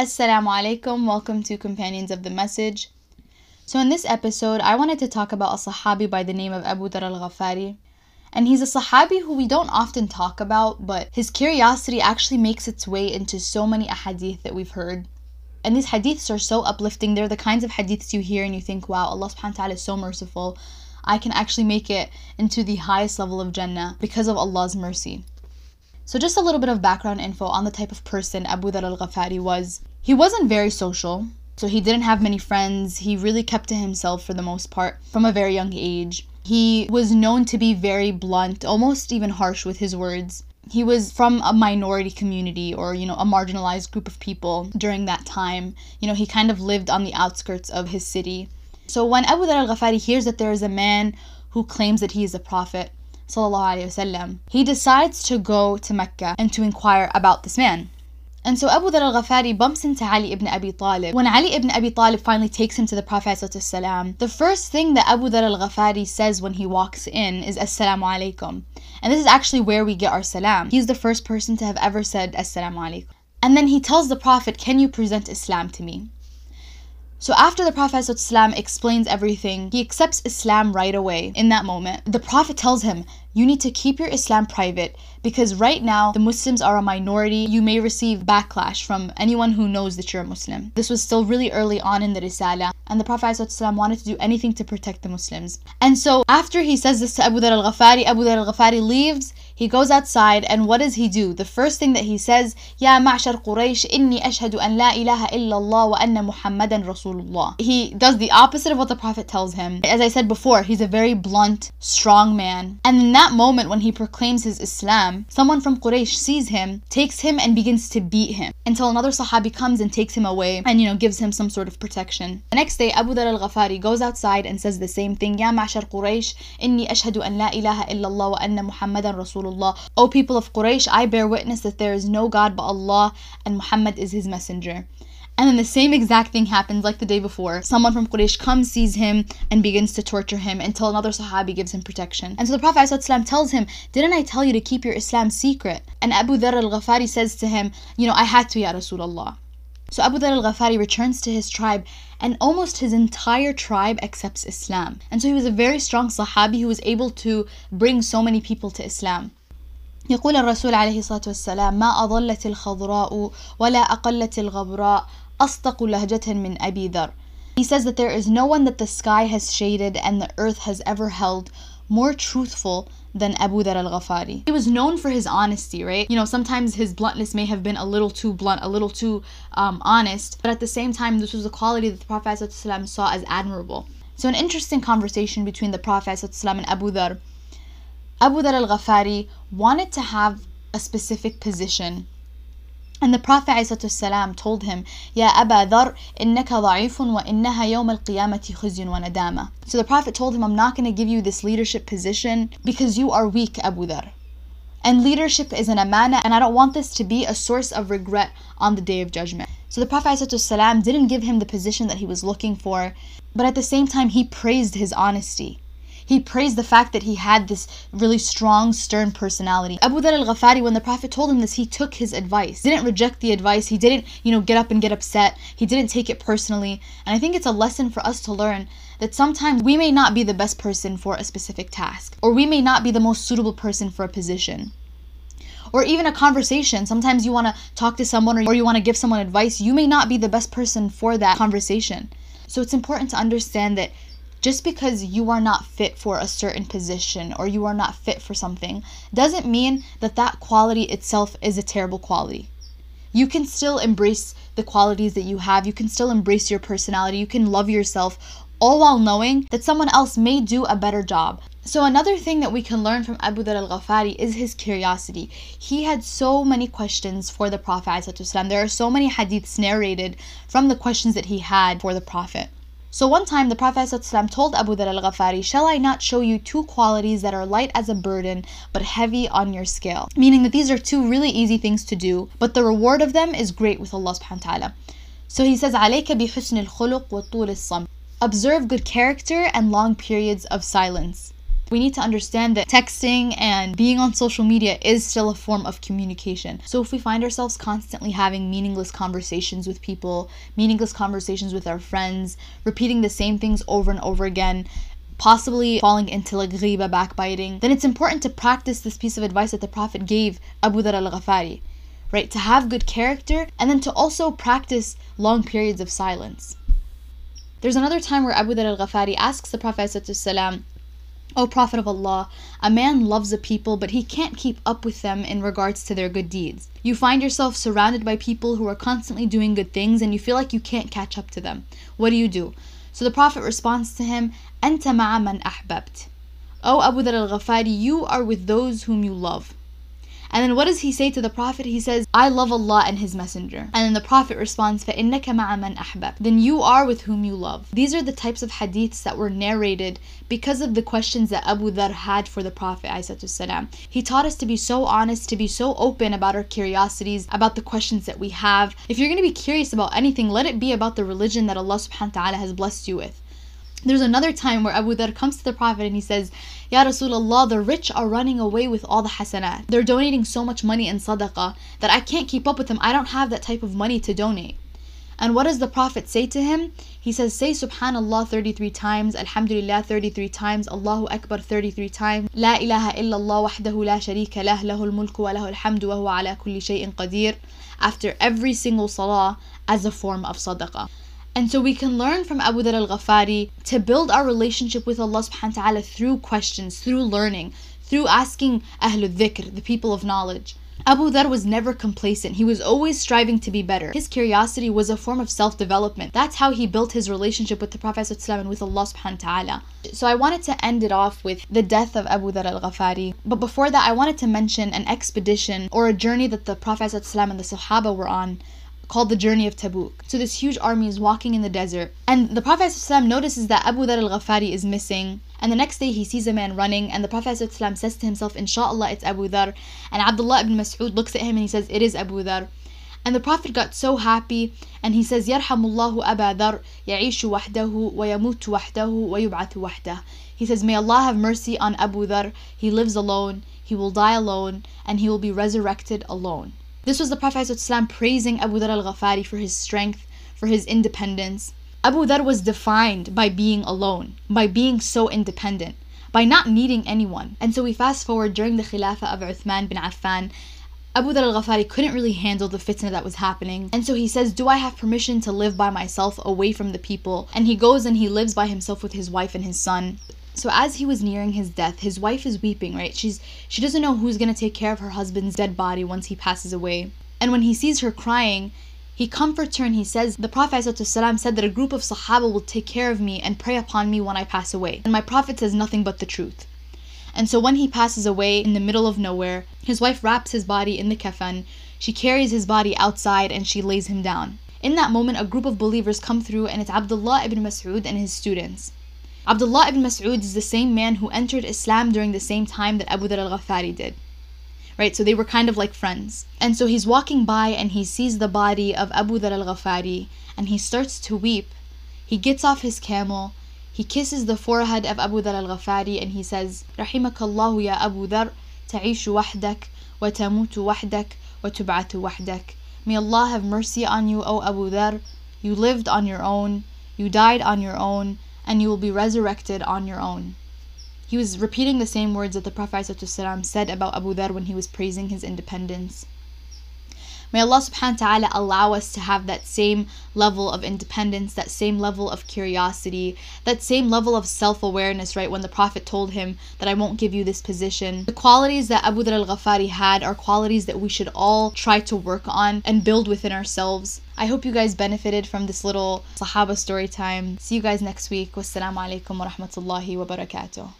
Assalamu alaikum, welcome to Companions of the Message. So, in this episode, I wanted to talk about a Sahabi by the name of Abu Dhar al Ghafari. And he's a Sahabi who we don't often talk about, but his curiosity actually makes its way into so many ahadith that we've heard. And these hadiths are so uplifting. They're the kinds of hadiths you hear and you think, wow, Allah subhanahu wa ta'ala is so merciful. I can actually make it into the highest level of Jannah because of Allah's mercy. So, just a little bit of background info on the type of person Abu Dhar al Ghafari was. He wasn't very social, so he didn't have many friends. He really kept to himself for the most part from a very young age. He was known to be very blunt, almost even harsh with his words. He was from a minority community or, you know, a marginalized group of people during that time. You know, he kind of lived on the outskirts of his city. So when Abu Dhar al Ghafari hears that there is a man who claims that he is a prophet, وسلم, he decides to go to Mecca and to inquire about this man. And so Abu Dhar al-Ghafari bumps into Ali ibn Abi Talib. When Ali ibn Abi Talib finally takes him to the Prophet ﷺ, the first thing that Abu Dhar al-Ghafari says when he walks in is Assalamu alaikum. And this is actually where we get our salam. He's the first person to have ever said Assalamu alaikum. And then he tells the Prophet, Can you present Islam to me? So after the Prophet ﷺ explains everything, he accepts Islam right away in that moment. The Prophet tells him, you need to keep your Islam private because right now the Muslims are a minority. You may receive backlash from anyone who knows that you're a Muslim. This was still really early on in the Risala, and the Prophet ﷺ wanted to do anything to protect the Muslims. And so after he says this to Abu Dhar al Ghafari, Abu Dhar al Ghafari leaves. He goes outside, and what does he do? The first thing that he says, Ya ma'shar Quraysh, inni ashhadu an la ilaha illallah wa anna Muhammadan Rasulullah. He does the opposite of what the Prophet tells him. As I said before, he's a very blunt, strong man. And in that moment when he proclaims his Islam, someone from Quraysh sees him, takes him, and begins to beat him until another Sahabi comes and takes him away and, you know, gives him some sort of protection. The next day, Abu Dhar al Ghafari goes outside and says the same thing, Ya ma'shar Quraysh, inni ashhadu an la ilaha illallah wa anna Muhammadan Rasulullah. Rasulullah. O people of Quraysh, I bear witness that there is no God but Allah and Muhammad is his messenger. And then the same exact thing happens like the day before. Someone from Quraysh comes, sees him, and begins to torture him until another Sahabi gives him protection. And so the Prophet ﷺ tells him, Didn't I tell you to keep your Islam secret? And Abu Dhar al Ghafari says to him, You know, I had to, Ya Rasulullah. So Abu Dhar al Ghafari returns to his tribe, and almost his entire tribe accepts Islam. And so he was a very strong Sahabi who was able to bring so many people to Islam. يقول الرسول عليه الصلاة والسلام ما أضلت الخضراء ولا أقلت الغبراء أصدق لهجة من أبي ذر He says that there is no one that the sky has shaded and the earth has ever held more truthful than Abu Dhar al-Ghafari. He was known for his honesty, right? You know, sometimes his bluntness may have been a little too blunt, a little too um, honest, but at the same time, this was a quality that the Prophet ﷺ saw as admirable. So an interesting conversation between the Prophet ﷺ and Abu Dhar Abu Dhar al Ghafari wanted to have a specific position. And the Prophet ﷺ told him, Ya Aba Dhar, innaka da'ifun wa innaha yawm al-qiyamati khuzyun wa nadama. So the Prophet told him, I'm not going to give you this leadership position because you are weak, Abu Dhar. And leadership is an amana, and I don't want this to be a source of regret on the day of judgment. So the Prophet ﷺ didn't give him the position that he was looking for, but at the same time, he praised his honesty. He praised the fact that he had this really strong, stern personality. Abu Dhar al-Ghafari, when the Prophet told him this, he took his advice. Didn't reject the advice. He didn't, you know, get up and get upset. He didn't take it personally. And I think it's a lesson for us to learn that sometimes we may not be the best person for a specific task, or we may not be the most suitable person for a position or even a conversation. Sometimes you want to talk to someone or you want to give someone advice. You may not be the best person for that conversation. So it's important to understand that just because you are not fit for a certain position or you are not fit for something doesn't mean that that quality itself is a terrible quality. You can still embrace the qualities that you have, you can still embrace your personality, you can love yourself, all while knowing that someone else may do a better job. So, another thing that we can learn from Abu Dhar al Ghafari is his curiosity. He had so many questions for the Prophet. There are so many hadiths narrated from the questions that he had for the Prophet. So one time the Prophet ﷺ told Abu Dhar al-Ghafari, Shall I not show you two qualities that are light as a burden but heavy on your scale? Meaning that these are two really easy things to do, but the reward of them is great with Allah subhanahu wa ta'ala. So he says, عليك بحسن الخلق وطول الصمت. Observe good character and long periods of silence. we need to understand that texting and being on social media is still a form of communication. So if we find ourselves constantly having meaningless conversations with people, meaningless conversations with our friends, repeating the same things over and over again, possibly falling into like ghiba, backbiting, then it's important to practice this piece of advice that the Prophet gave Abu Dhar al-Ghafari, right? To have good character and then to also practice long periods of silence. There's another time where Abu Dhar al-Ghafari asks the Prophet O Prophet of Allah, a man loves a people, but he can't keep up with them in regards to their good deeds. You find yourself surrounded by people who are constantly doing good things and you feel like you can't catch up to them. What do you do? So the Prophet responds to him, أنت مع من أحببت. O Abu Dhar al-Ghafari, you are with those whom you love. And then what does he say to the Prophet? He says, I love Allah and His Messenger. And then the Prophet responds, فَإِنَّكَ مَعَ مَنْ أَحْبَبْ Then you are with whom you love. These are the types of hadiths that were narrated because of the questions that Abu Dhar had for the Prophet He taught us to be so honest, to be so open about our curiosities, about the questions that we have. If you're going to be curious about anything, let it be about the religion that Allah subhanahu wa ta'ala has blessed you with. There's another time where Abu Dhar comes to the Prophet and he says, Ya Rasulullah, the rich are running away with all the hasanat. They're donating so much money in sadaqah that I can't keep up with them. I don't have that type of money to donate. And what does the Prophet say to him? He says, Say Subhanallah 33 times, Alhamdulillah 33 times, Allahu Akbar 33 times, La ilaha illallah wahdahu la sharika lah, lahul mulku wa lahul hamdu wa huwa ala kulli shay'in qadir, after every single salah as a form of sadaqah. And so we can learn from Abu Dhar al-Ghafari to build our relationship with Allah subhanahu wa ta'ala through questions, through learning, through asking Ahlul Dhikr, the people of knowledge. Abu Dhar was never complacent. He was always striving to be better. His curiosity was a form of self-development. That's how he built his relationship with the Prophet and with Allah subhanahu wa ta'ala. So I wanted to end it off with the death of Abu Dhar al-Ghafari. But before that, I wanted to mention an expedition or a journey that the Prophet and the Sahaba were on called the Journey of Tabuk. So this huge army is walking in the desert, and the Prophet ﷺ notices that Abu Dhar al-Ghafari is missing. And the next day he sees a man running, and the Prophet ﷺ says to himself, Inshallah, it's Abu Dhar. And Abdullah ibn Mas'ud looks at him and he says, It is Abu Dhar. And the Prophet got so happy and he says, يرحم الله أبا ذر يعيش وحده ويموت وحده ويبعث وحده. He says, May Allah have mercy on Abu Dhar. He lives alone, he will die alone, and he will be resurrected alone. This was the Prophet ﷺ praising Abu Dhar al Ghafari for his strength, for his independence. Abu Dhar was defined by being alone, by being so independent, by not needing anyone. And so we fast forward during the Khilafah of Uthman bin Affan. Abu Dhar al Ghafari couldn't really handle the fitna that was happening. And so he says, Do I have permission to live by myself away from the people? And he goes and he lives by himself with his wife and his son. So as he was nearing his death, his wife is weeping, right? She's she doesn't know who's going to take care of her husband's dead body once he passes away. And when he sees her crying, he comforts her and he says, The Prophet said that a group of Sahaba will take care of me and pray upon me when I pass away. And my Prophet says nothing but the truth. And so when he passes away in the middle of nowhere, his wife wraps his body in the kafan, she carries his body outside and she lays him down. In that moment, a group of believers come through and it's Abdullah ibn Mas'ud and his students. Abdullah ibn Mas'ud is the same man who entered Islam during the same time that Abu Dhar al-Ghafari did. Right, so they were kind of like friends. And so he's walking by and he sees the body of Abu Dhar al-Ghafari and he starts to weep. He gets off his camel, he kisses the forehead of Abu Dhar al-Ghafari and he says, Rahimakallahu ya Abu Dhar, ta'ishu wahdak, wa tamutu wahdak, wa tub'atu wahdak. May Allah have mercy on you, O Abu Dhar. You lived on your own, you died on your own, and you will be resurrected on your own. He was repeating the same words that the Prophet said about Abu Dhar when he was praising his independence. May Allah subhanahu wa ta'ala allow us to have that same level of independence, that same level of curiosity, that same level of self awareness, right? When the Prophet told him that I won't give you this position. The qualities that Abu Dhar al Ghafari had are qualities that we should all try to work on and build within ourselves. I hope you guys benefited from this little Sahaba story time. See you guys next week. Wassalamu alaikum wa rahmatullahi wa barakatuh.